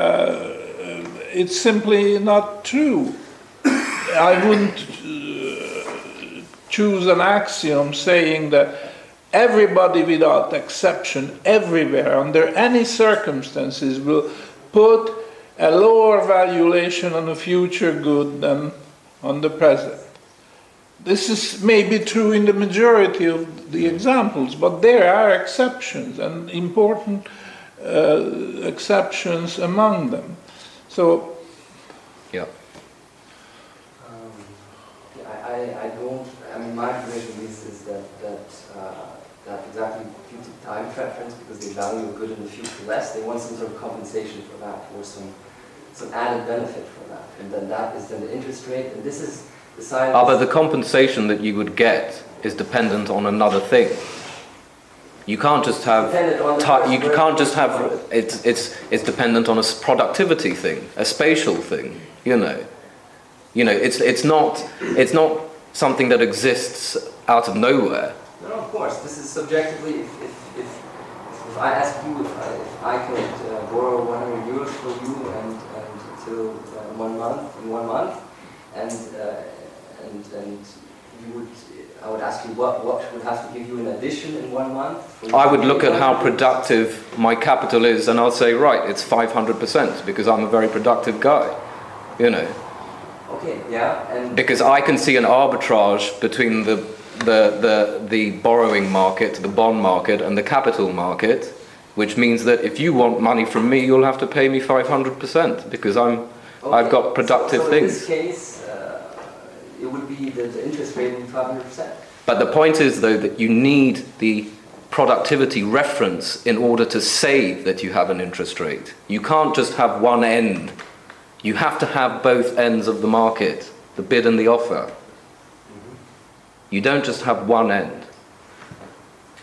uh, it's simply not true. I wouldn't uh, choose an axiom saying that everybody without exception, everywhere, under any circumstances, will put a lower valuation on a future good than on the present. This is maybe true in the majority of the examples, but there are exceptions and important exceptions among them. So, yeah. Um, I, I don't, I mean, my position is, is that, that, uh, that exactly due to time preference, because they value a good in the future less, they want some sort of compensation for that, or some, some added benefit for that. And then that is then the interest rate, and this is the side. Ah, but the compensation that you would get is dependent on another thing. You can't just have you can't just have it's it's it's dependent on a productivity thing, a spatial thing. You know, you know it's it's not it's not something that exists out of nowhere. No, of course, this is subjectively. If, if, if, if I ask you if I, if I could uh, borrow 100 euros for you and, and until uh, one month in one month, and uh, and and you would I would ask you what, what would have to give you an addition in one month? I would look at how productive my capital is and I'll say, right, it's 500% because I'm a very productive guy, you know. Okay, yeah. And because I can see an arbitrage between the, the, the, the borrowing market, the bond market, and the capital market, which means that if you want money from me, you'll have to pay me 500% because I'm, okay. I've got productive so, so things. In this case, it would be the, the interest rate would be 500%. But the point is, though, that you need the productivity reference in order to say that you have an interest rate. You can't just have one end. You have to have both ends of the market, the bid and the offer. You don't just have one end.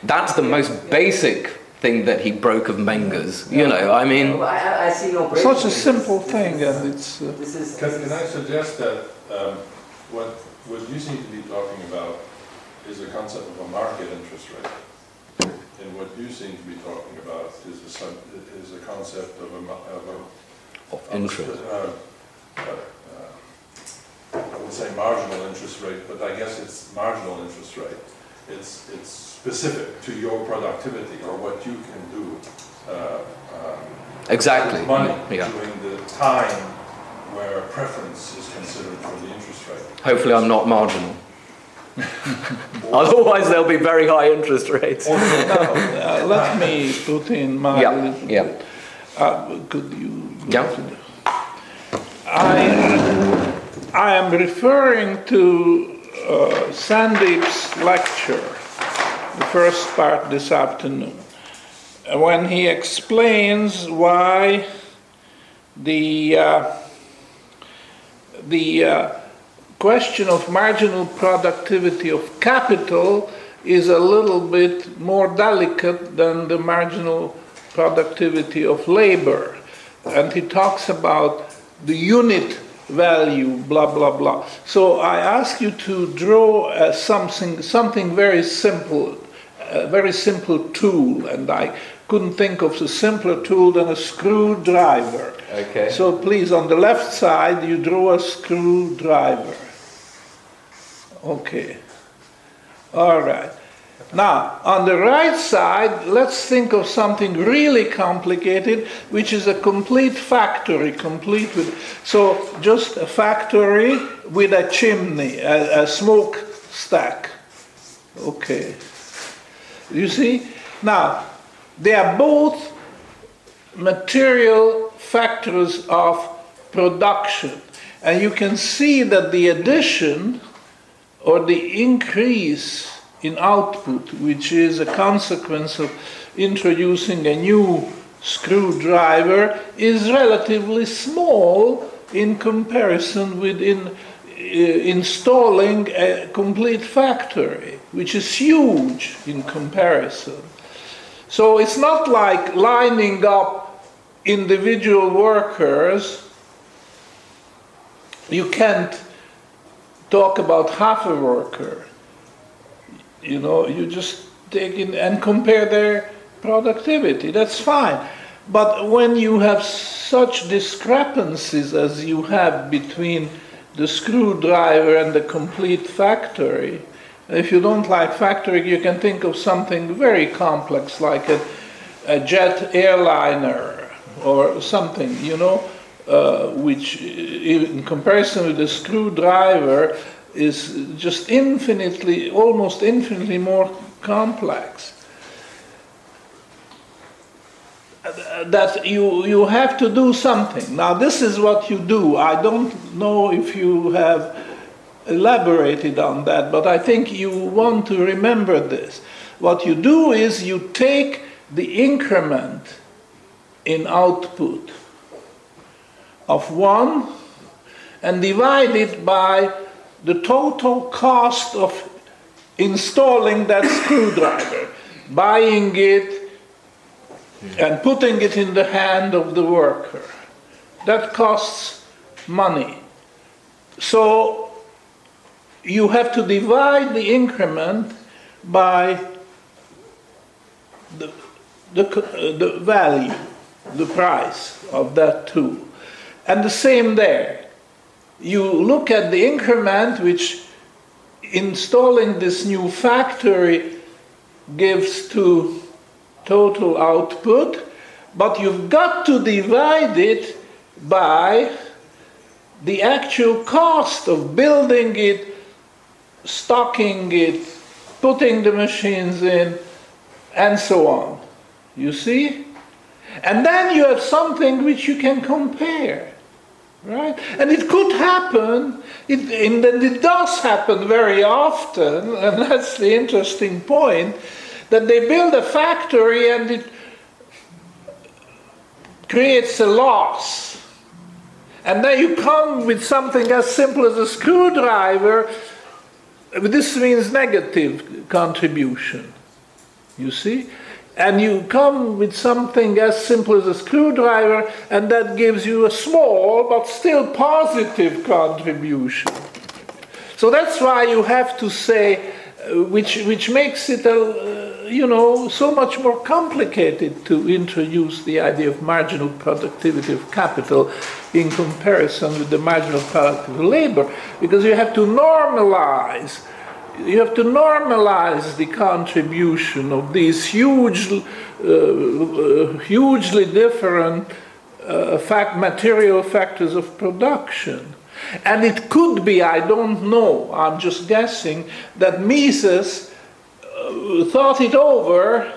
That's the most basic thing that he broke of Menger's. You know, I mean, well, I, I, such a simple thing, and it's. Uh, this is, can, can I suggest that um, what, what you seem to be talking about is a concept of a market interest rate. And what you seem to be talking about is a, is a concept of a, of a of interest. Uh, uh, uh, I would say marginal interest rate, but I guess it's marginal interest rate. It's, it's specific to your productivity or what you can do. Uh, um, exactly. Money yeah. during the time where a preference is considered for the interest rate. Hopefully, I'm not marginal. Otherwise, there'll be very high interest rates. now, uh, let me put in my. Yeah. yeah. Uh, could you? Yeah. I, I am referring to uh, Sandeep's lecture, the first part this afternoon, when he explains why the uh, the uh, question of marginal productivity of capital is a little bit more delicate than the marginal productivity of labor. And he talks about the unit value, blah, blah, blah. So I ask you to draw uh, something, something very simple, a very simple tool, and I couldn't think of a simpler tool than a screwdriver. Okay. So please, on the left side, you draw a screwdriver. Okay. All right. Now, on the right side, let's think of something really complicated, which is a complete factory, complete with, so just a factory with a chimney, a, a smoke stack. Okay. You see? Now, they are both material factors of production. And you can see that the addition or the increase in output, which is a consequence of introducing a new screwdriver, is relatively small in comparison with in, uh, installing a complete factory, which is huge in comparison. So it's not like lining up individual workers. You can't talk about half a worker. You know, you just take in and compare their productivity. That's fine. But when you have such discrepancies as you have between the screwdriver and the complete factory, if you don't like factory, you can think of something very complex like a, a jet airliner or something, you know, uh, which in comparison with a screwdriver is just infinitely, almost infinitely more complex. That you, you have to do something. Now, this is what you do. I don't know if you have elaborated on that, but I think you want to remember this. What you do is you take the increment in output of 1 and divide it by the total cost of installing that screwdriver, buying it and putting it in the hand of the worker. That costs money. So you have to divide the increment by the, the, uh, the value, the price of that tool. And the same there. You look at the increment which installing this new factory gives to total output, but you've got to divide it by the actual cost of building it stocking it, putting the machines in, and so on. You see? And then you have something which you can compare. Right? And it could happen, it, and it does happen very often, and that's the interesting point, that they build a factory and it creates a loss. And then you come with something as simple as a screwdriver this means negative contribution, you see? And you come with something as simple as a screwdriver, and that gives you a small but still positive contribution. So that's why you have to say, uh, which, which makes it, uh, you know, so much more complicated to introduce the idea of marginal productivity of capital in comparison with the marginal productivity of labor, because you have to normalize. You have to normalize the contribution of these huge, uh, uh, hugely different uh, fact, material factors of production. And it could be, I don't know, I'm just guessing, that Mises thought it over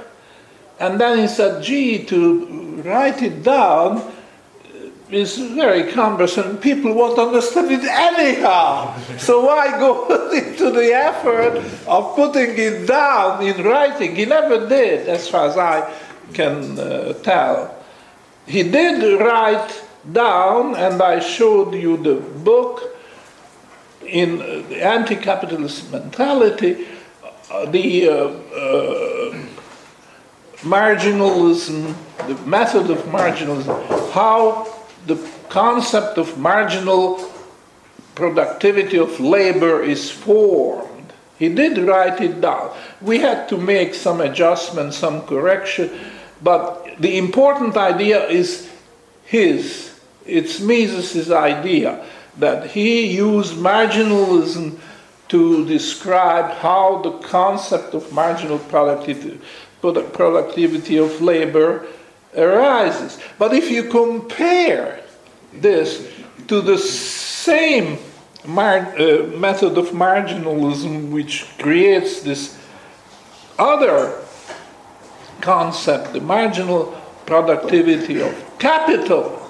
and then he said, gee, to write it down, is very cumbersome. People won't understand it anyhow. So why go into the effort of putting it down in writing? He never did, as far as I can uh, tell. He did write down, and I showed you the book in uh, the anti-capitalist mentality, uh, the uh, uh, marginalism, the method of marginalism, how the concept of marginal productivity of labor is formed. He did write it down. We had to make some adjustments, some correction, but the important idea is his. It's Mises' idea that he used marginalism to describe how the concept of marginal productivity, productivity of labor arises. But if you compare this to the same mar- uh, method of marginalism which creates this other concept, the marginal productivity of capital,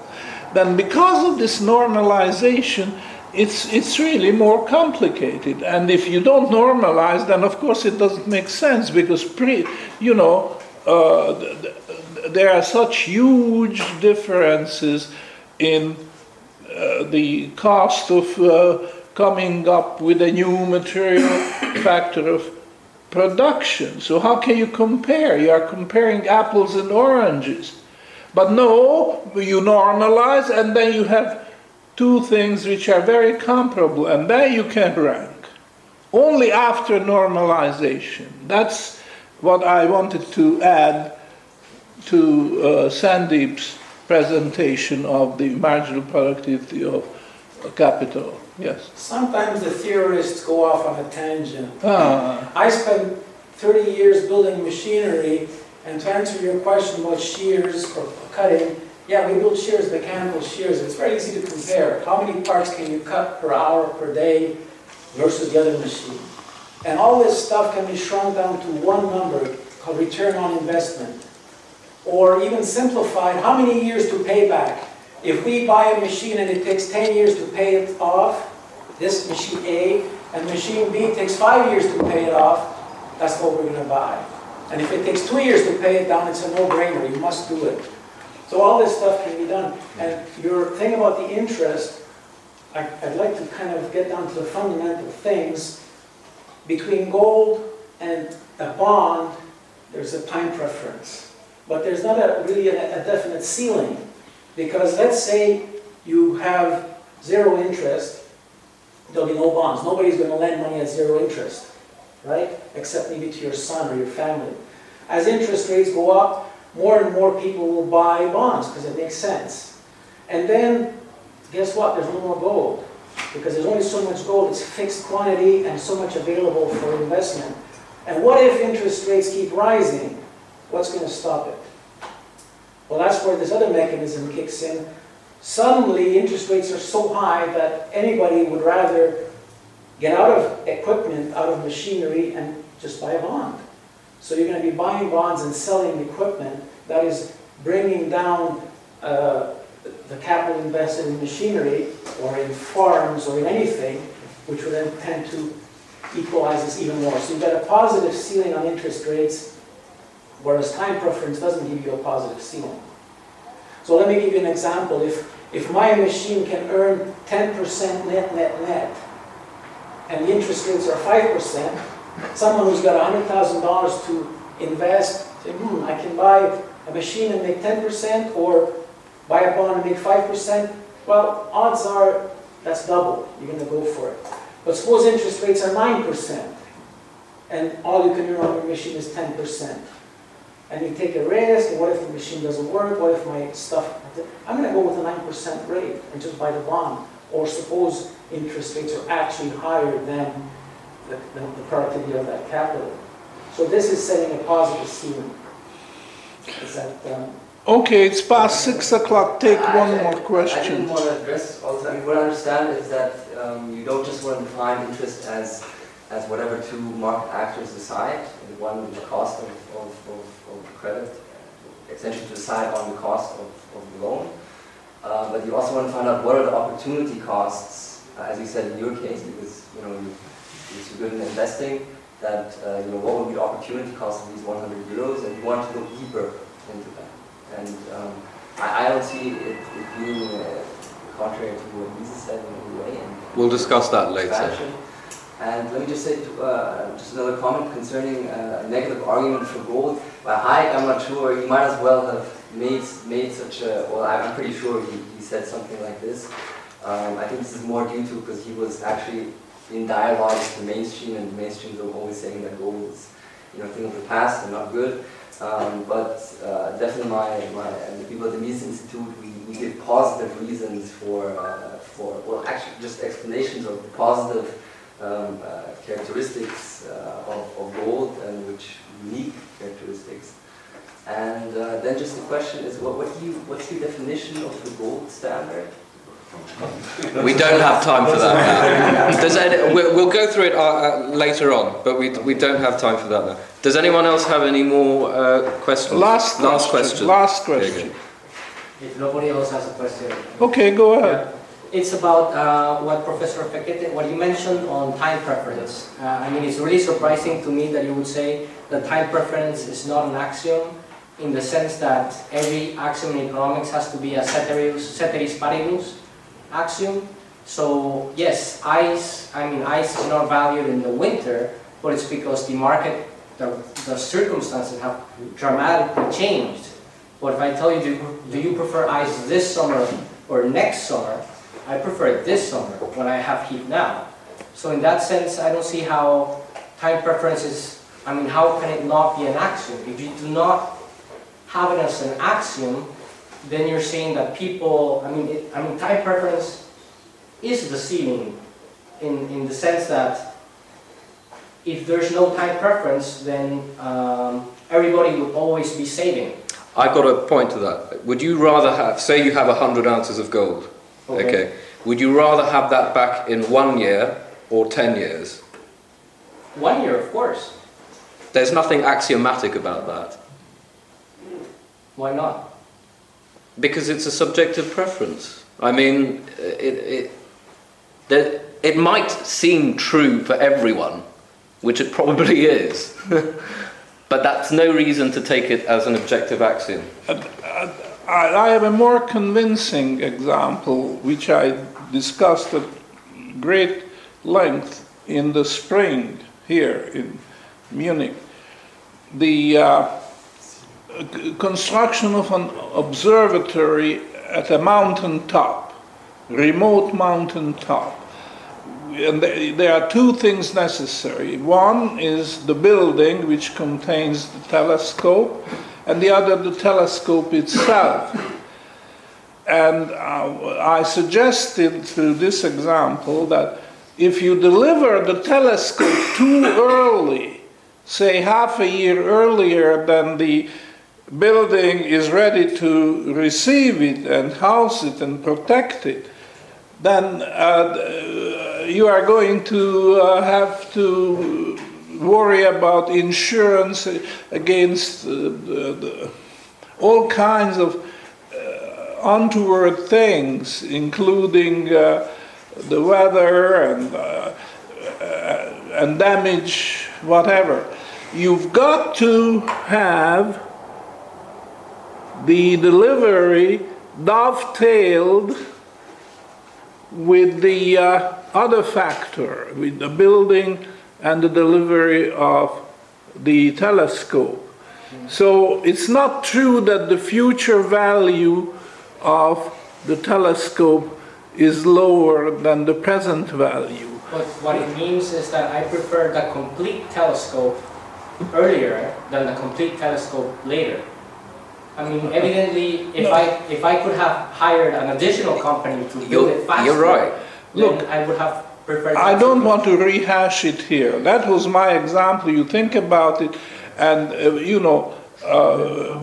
then because of this normalization, it's, it's really more complicated. And if you don't normalize, then of course it doesn't make sense because, pre, you know, uh, there are such huge differences in uh, the cost of uh, coming up with a new material factor of production. So, how can you compare? You are comparing apples and oranges. But no, you normalize, and then you have two things which are very comparable, and then you can rank. Only after normalization. That's what I wanted to add to uh, Sandeep's presentation of the marginal productivity of capital. Yes. Sometimes the theorists go off on a tangent. Ah, I spent 30 years building machinery, and to answer your question about shears or cutting, yeah, we build shears, mechanical shears. It's very easy to compare. How many parts can you cut per hour, per day versus the other machine? And all this stuff can be shrunk down to one number called return on investment. Or even simplified, how many years to pay back? If we buy a machine and it takes 10 years to pay it off, this machine A, and machine B takes five years to pay it off, that's what we're gonna buy. And if it takes two years to pay it down, it's a no-brainer, you must do it. So all this stuff can be done. And your thing about the interest, I- I'd like to kind of get down to the fundamental things. Between gold and a bond, there's a time preference. But there's not a, really a a definite ceiling. Because let's say you have zero interest, there'll be no bonds. Nobody's gonna lend money at zero interest, right? Except maybe to your son or your family. As interest rates go up, more and more people will buy bonds because it makes sense. And then, guess what? There's no more gold. Because there's only so much gold, it's fixed quantity and so much available for investment. And what if interest rates keep rising? What's going to stop it? Well, that's where this other mechanism kicks in. Suddenly, interest rates are so high that anybody would rather get out of equipment, out of machinery, and just buy a bond. So you're going to be buying bonds and selling equipment that is bringing down uh, the capital invested in machinery or in farms or in anything, which would then tend to equalize this even more. So you've got a positive ceiling on interest rates, whereas time preference doesn't give you a positive ceiling. So let me give you an example. If, if my machine can earn 10% net, net, net, and the interest rates are 5%, someone who's got $100,000 to invest, say, hmm, I can buy a machine and make 10% or buy a bond and make 5%. Well, odds are that's double. You're going to go for it. But suppose interest rates are 9% and all you can earn on your machine is 10%. And you take a risk, what if the machine doesn't work? What if my stuff... I'm going to go with a 9% rate and just buy the bond. Or suppose interest rates are actually higher than the, the, the productivity of that capital. So this is setting a positive ceiling. Is that... Um, okay, it's past six o'clock. Take I- one I- more I question. didn't want to address also, I mean, what I understand is that um, you don't just want to define interest as, as whatever two market actors decide, the one with the cost of, of, of, of credit, essentially to decide on the cost of, of the loan. Uh, but you also want to find out what are the opportunity costs, uh, as you said in your case, because, you know, you, you're good in investing, that, uh, you know, what would be the opportunity cost of these 100 euros, and you want to look deeper into that. And um, I, I don't see it, it being uh, contrary to what Lisa said in any way. And We'll discuss that later. expansion. And let me just say, to, uh, just another comment concerning uh, a negative argument for gold. By Hayek, I'm not sure. He might as well have made made such a. Well, I'm pretty sure he, he said something like this. Um, I think this is more due to because he was actually in dialogue with the mainstream, and the mainstream is always saying that gold is, you know, thing of the past and not good. Um, but uh, definitely, my, my and the people at the Mises Institute, we, we give positive reasons for uh, for well, actually just explanations of the positive um, uh, characteristics uh, of, of gold and which unique characteristics. And uh, then just the question is, what, what you, what's your definition of the gold standard? We don't have time for that now. Does any, we'll, we'll go through it uh, uh, later on, but we, we don't have time for that now. Does anyone else have any more uh, questions? Last Last question. question. Last question. If nobody else has a question. Okay, go ahead. It's about uh, what Professor Fekete, what you mentioned on time preference. Uh, I mean, it's really surprising to me that you would say that time preference is not an axiom in the sense that every axiom in economics has to be a ceteris, ceteris paribus axiom. So yes, ice, I mean, ice is not valued in the winter, but it's because the market, the, the circumstances have dramatically changed. But if I tell you, do, do you prefer ice this summer or next summer, I prefer it this summer when I have heat now. So in that sense, I don't see how time preference is, I mean, how can it not be an axiom? If you do not have it as an axiom, then you're saying that people, I mean, it, I mean, time preference is the ceiling in, in the sense that if there's no time preference, then um, everybody would always be saving. I've got a point to that. Would you rather have, say you have 100 ounces of gold, okay. Would you rather have that back in one year or 10 years? One year, of course. There's nothing axiomatic about that. Why not? Because it's a subjective preference. I mean, it, it, that it might seem true for everyone, which it probably is, but that's no reason to take it as an objective axiom. I have a more convincing example, which I discussed at great length in the spring here in Munich. The uh, construction of an observatory at a mountain top, remote mountain top. And there are two things necessary. One is the building, which contains the telescope, and the other the telescope itself. And uh, I suggested through this example that if you deliver the telescope too early, say half a year earlier than the building is ready to receive it and house it and protect it, then uh, you are going to uh, have to worry about insurance against uh, the, the, all kinds of uh, untoward things, including uh, the weather and, uh, and damage, whatever. You've got to have the delivery dovetailed with the uh, other factor, with the building and the delivery of the telescope. So it's not true that the future value of the telescope is lower than the present value. But what it means is that I prefer the complete telescope earlier than the complete telescope later. I mean, evidently, if I if I could have hired an additional company to build You're, it faster, you're right. Look, I would have preferred. I don't to- want to rehash it here. That was my example. You think about it, and uh, you know, uh,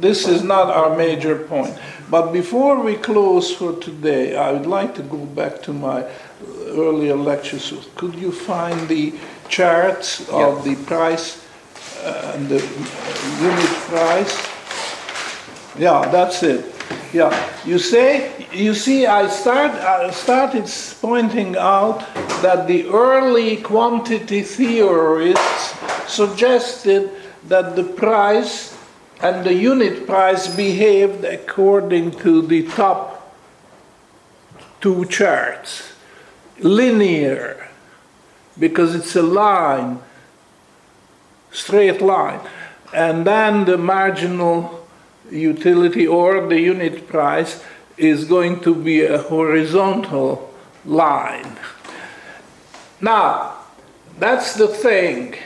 this is not our major point. But before we close for today, I would like to go back to my earlier lectures. Could you find the charts of the price uh, and the unit price? Yeah, that's it. Yeah, you say, you see, I start, I started pointing out that the early quantity theorists suggested that the price and the unit price behaved according to the top two charts, linear, because it's a line, straight line, and then the marginal utility or the unit price is going to be a horizontal line. Now, that's the thing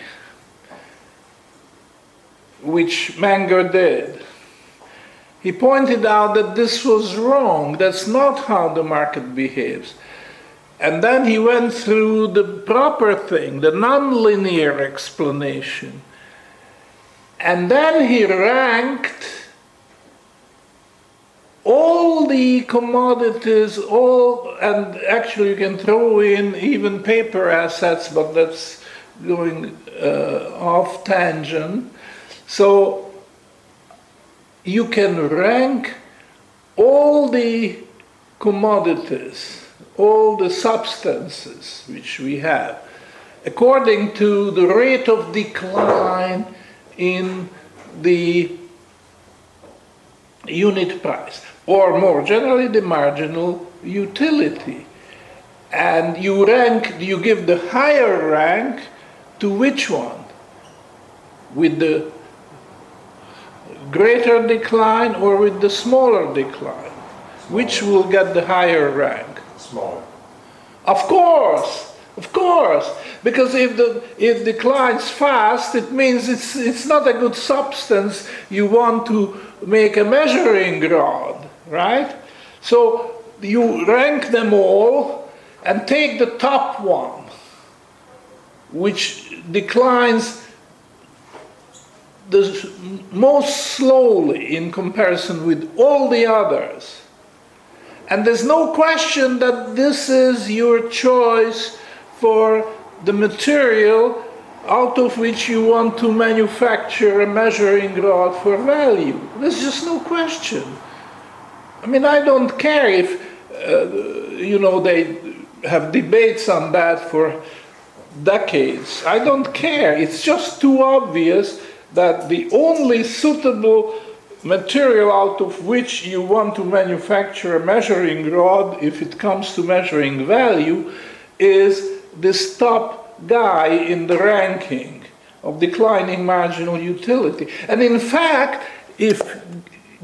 which Menger did. He pointed out that this was wrong, that's not how the market behaves. And then he went through the proper thing, the nonlinear explanation. And then he ranked all the commodities, all, and actually you can throw in even paper assets, but that's going uh, off tangent. So you can rank all the commodities, all the substances which we have, according to the rate of decline in the unit price, or more generally, the marginal utility. And you rank, you give the higher rank to which one? With the greater decline or with the smaller decline? Which will get the higher rank? Smaller. Of course, Of course, because if the if declines fast, it means it's it's not a good substance you want to make a measuring rod, right? So you rank them all and take the top one, which declines the most slowly in comparison with all the others. And there's no question that this is your choice for the material out of which you want to manufacture a measuring rod for value. There's just no question. I mean, I don't care if, uh, you know, they have debates on that for decades. I don't care. It's just too obvious that the only suitable material out of which you want to manufacture a measuring rod, if it comes to measuring value, is this top guy in the ranking of declining marginal utility. And in fact, if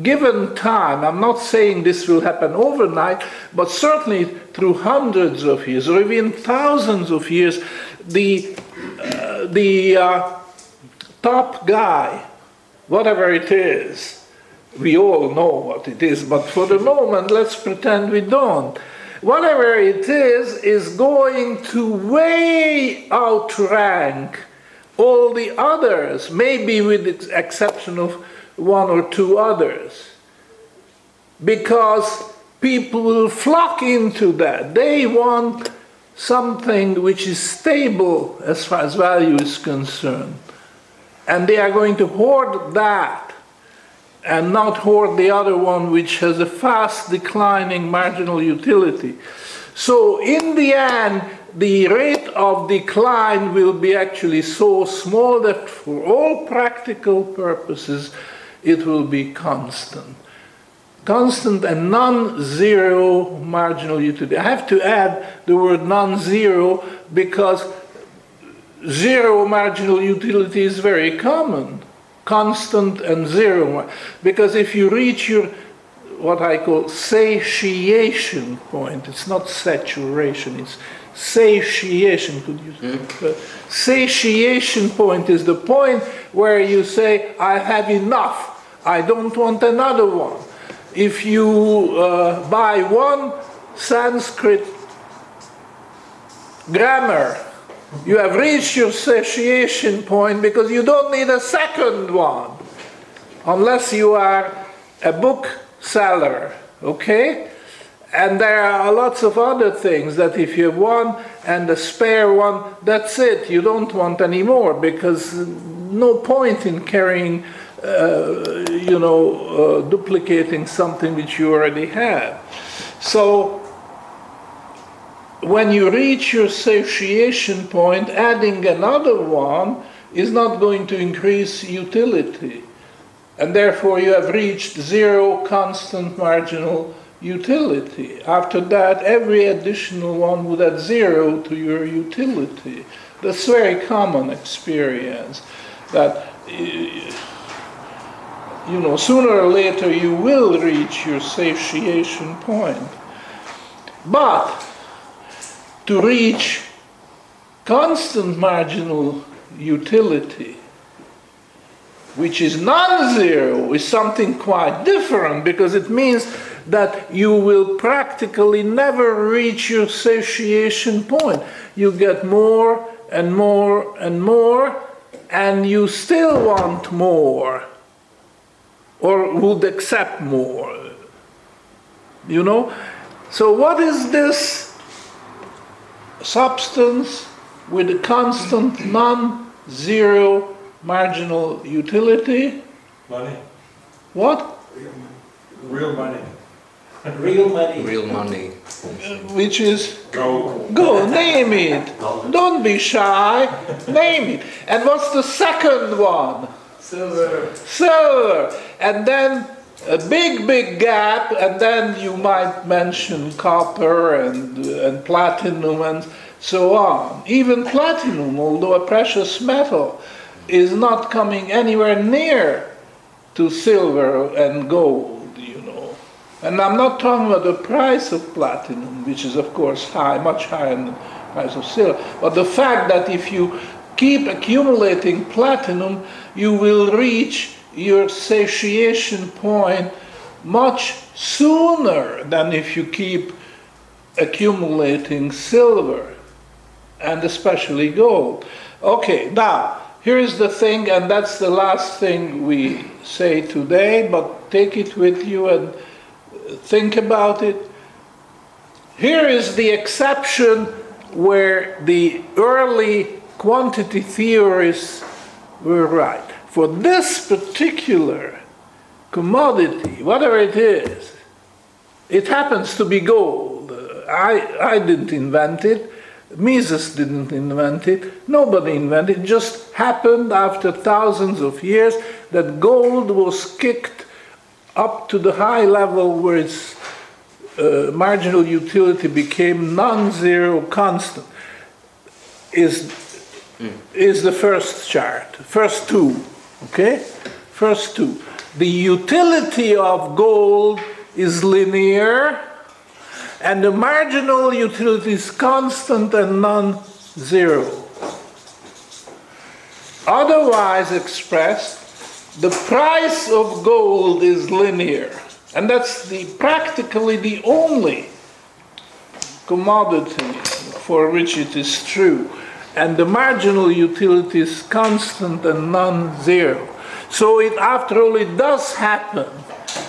given time, I'm not saying this will happen overnight, but certainly through hundreds of years or even thousands of years, the, uh, the uh, top guy, whatever it is, we all know what it is, but for the moment, let's pretend we don't. Whatever it is, is going to way outrank all the others, maybe with the exception of one or two others. Because people will flock into that. They want something which is stable as far as value is concerned. And they are going to hoard that and not hoard the other one, which has a fast declining marginal utility. So, in the end, the rate of decline will be actually so small that for all practical purposes it will be constant. Constant and non zero marginal utility. I have to add the word non zero because zero marginal utility is very common, constant and zero. Because if you reach your what I call satiation point, it's not saturation, it's satiation. Could you? Mm. satiation point is the point where you say, "I have enough. I don't want another one." If you uh, buy one Sanskrit grammar you have reached your satiation point because you don't need a second one unless you are a bookseller, okay? And there are lots of other things that if you have one and a spare one, that's it. You don't want any more because no point in carrying, uh, you know, uh, duplicating something which you already have. So when you reach your satiation point, adding another one is not going to increase utility. And therefore, you have reached zero constant marginal utility. After that, every additional one would add zero to your utility. That's very common experience that you know sooner or later you will reach your satiation point. But to reach constant marginal utility, which is non-zero, is something quite different because it means that you will practically never reach your satiation point. You get more and more and more, and you still want more or would accept more. You know? So, what is this substance with a constant non-zero marginal utility. Money. What? Real money. Real money. Real money. Uh, which is Go. go name it. Don't be shy. Name it. And what's the second one? Silver. Silver. And then a big, big gap, and then you might mention copper and, and platinum and so on. Even platinum, although a precious metal, is not coming anywhere near to silver and gold, you know. And I'm not talking about the price of platinum, which is, of course, high, much higher than the price of silver. But the fact that if you keep accumulating platinum, you will reach your satiation point much sooner than if you keep accumulating silver and especially gold. Okay, now here is the thing, and that's the last thing we say today, but take it with you and think about it. Here is the exception where the early quantity theorists were right. For this particular commodity, whatever it is, it happens to be gold. I, I didn't invent it. Mises didn't invent it. Nobody invented it. It just happened after thousands of years that gold was kicked up to the high level where its uh, marginal utility became non-zero constant. Is is the first chart, first two, okay? First two. The utility of gold is linear, and the marginal utility is constant and non-zero. Otherwise expressed, the price of gold is linear, and that's the, practically the only commodity for which it is true. And the marginal utility is constant and non-zero. So it, after all, it does happen,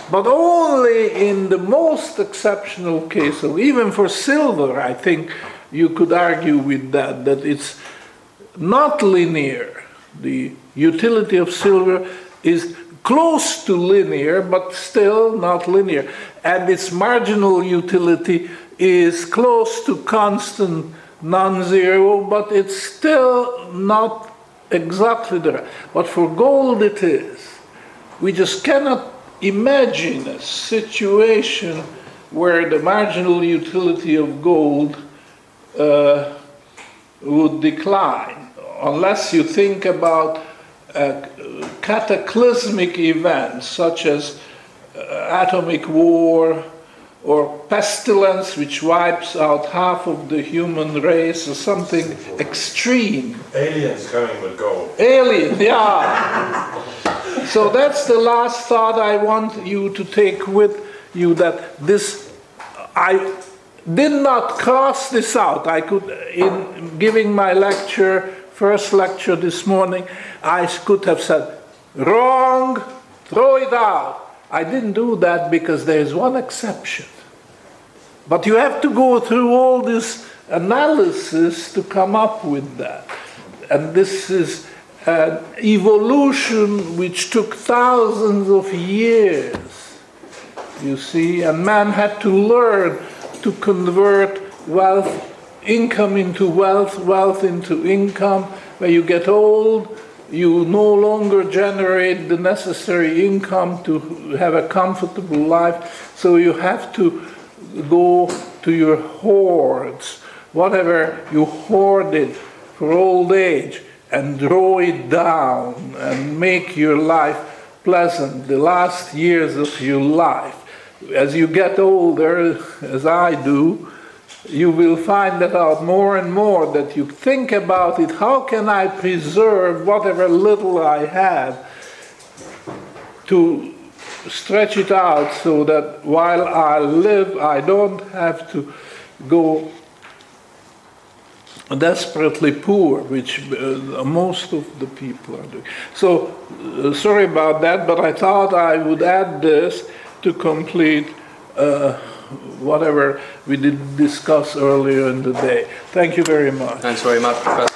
but only in the most exceptional case. So even for silver, I think you could argue with that, that it's not linear. The utility of silver is close to linear, but still not linear. And its marginal utility is close to constant non-zero, but it's still not exactly there. But for gold it is. We just cannot imagine a situation where the marginal utility of gold uh, would decline, unless you think about cataclysmic events such as uh, atomic war or pestilence which wipes out half of the human race or something extreme. Aliens coming with gold. Alien, yeah. so that's the last thought I want you to take with you that this, I did not cross this out. I could, in giving my lecture, first lecture this morning, I could have said, wrong, throw it out. I didn't do that because there's one exception. But you have to go through all this analysis to come up with that. And this is an evolution which took thousands of years, you see, and man had to learn to convert wealth, income into wealth, wealth into income. When you get old, you no longer generate the necessary income to have a comfortable life, so you have to go to your hoards, whatever you hoarded for old age, and draw it down and make your life pleasant, the last years of your life. As you get older, as I do, you will find that out more and more that you think about it how can I preserve whatever little I have to stretch it out so that while I live, I don't have to go desperately poor, which uh, most of the people are doing. So, uh, sorry about that, but I thought I would add this to complete uh, whatever we did discuss earlier in the day. Thank you very much. Thanks very much, Professor.